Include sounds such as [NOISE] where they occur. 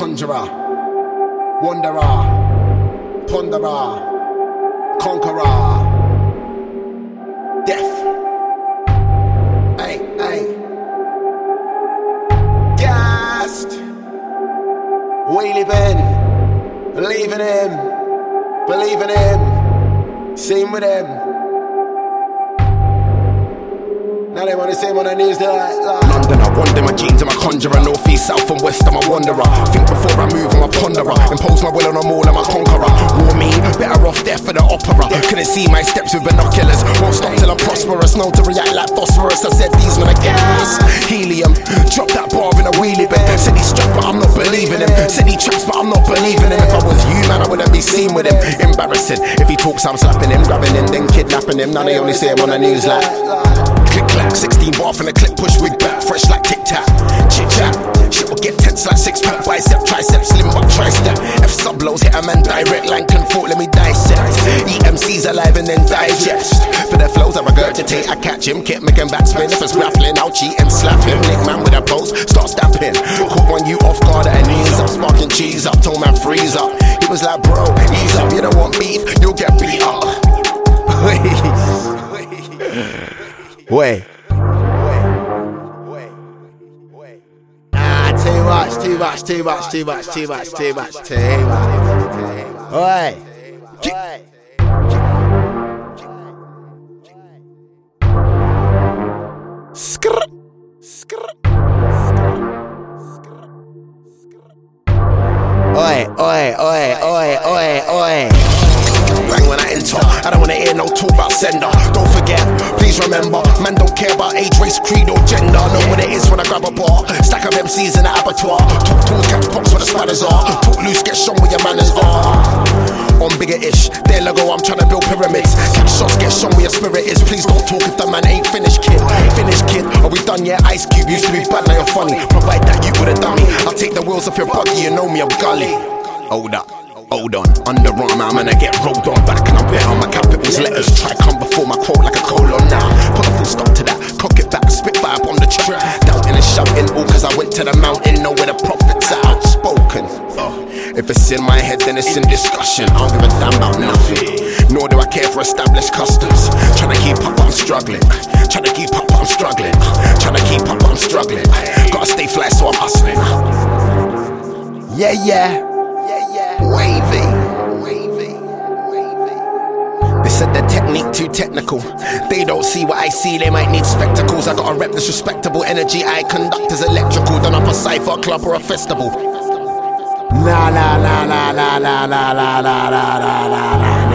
conjurer, wanderer, ponderer, conqueror, death. Hey, hey. Gassed. Wheelie Ben. Believe in him. Believe in him. Same with him. Now they wanna say on the news, they're like, like London, I wonder my jeans I'm a conjurer. North, east, south, and west, I'm a wanderer. Think before I move, I'm a ponderer. Impose my will on them all, I'm a conqueror. War me, better off death for the opera. Couldn't see my steps with binoculars. Won't stop till I'm prosperous. Known to react like phosphorus. I said these men are gas. Helium, drop that bar in a wheelie bin. Said he strapped, but I'm not believing him. Said he traps, but I'm not believing him. If I was you, man, I wouldn't be seen with him. Embarrassing. If he talks, I'm slapping him, grabbing him, then kidnapping him. Now they only see him on the news like. Slim but tricep. F sub lows hit a man direct, line fall, let me dissect. EMC's alive and then digest. For the flows I regurgitate, I catch him, kick, keep making backspin. If it's grappling, I'll cheat and slap him. Lick man with a pose, start stamping. Caught one you off guard at knees up, sparking cheese up, told man freeze up. He was like, bro, ease up, you don't want beef, you'll get beat up. [LAUGHS] Wait. Too much, too much, too much, too much, too much, too much. Oi. Skrr. Skrr. Oi, oi, oi, oi, oi, oi. I don't wanna hear no talk about sender. Don't forget, please remember, man don't care about age, race, creed, or gender. Know what it is when I grab a bar. Stack of MCs in the abattoir. Talk tools, catch pops where the spanners are. Talk loose, get shown where your manners are. On bigger ish, their logo, I'm trying to build pyramids. Catch shots, get shown where your spirit is. Please don't talk if the man ain't finished, kid. Finished, kid. Are we done yet? Ice Cube used to be bad, now you're funny. Provide that you have done me. I'll take the wheels off your buggy, you know me, I'm gully. Hold up. Hold on, underarm, I'm gonna get rolled on back and I'm better on. Letters try come before my quote like a colon now. Put a full stop to that, cock it back, spit vibe on the track. Doubting and shouting, all cause I went to the mountain, know where the prophets are outspoken. Uh, if it's in my head, then it's in discussion. I don't give a damn about nothing. Nor do I care for established customs. Trying to keep up, but I'm struggling. Trying to keep up, but I'm struggling. Trying to keep up, but I'm struggling. Gotta stay fly, so I'm hustling. Yeah, yeah. Wavy. Wavy. Said the technique too technical. They don't see what I see, they might need spectacles. I gotta rep this respectable energy. I conduct is electrical. Done up a cipher club or a festival. Nah, nah, nah, nah, nah, nah, nah, nah, nah, nah, nah, nah.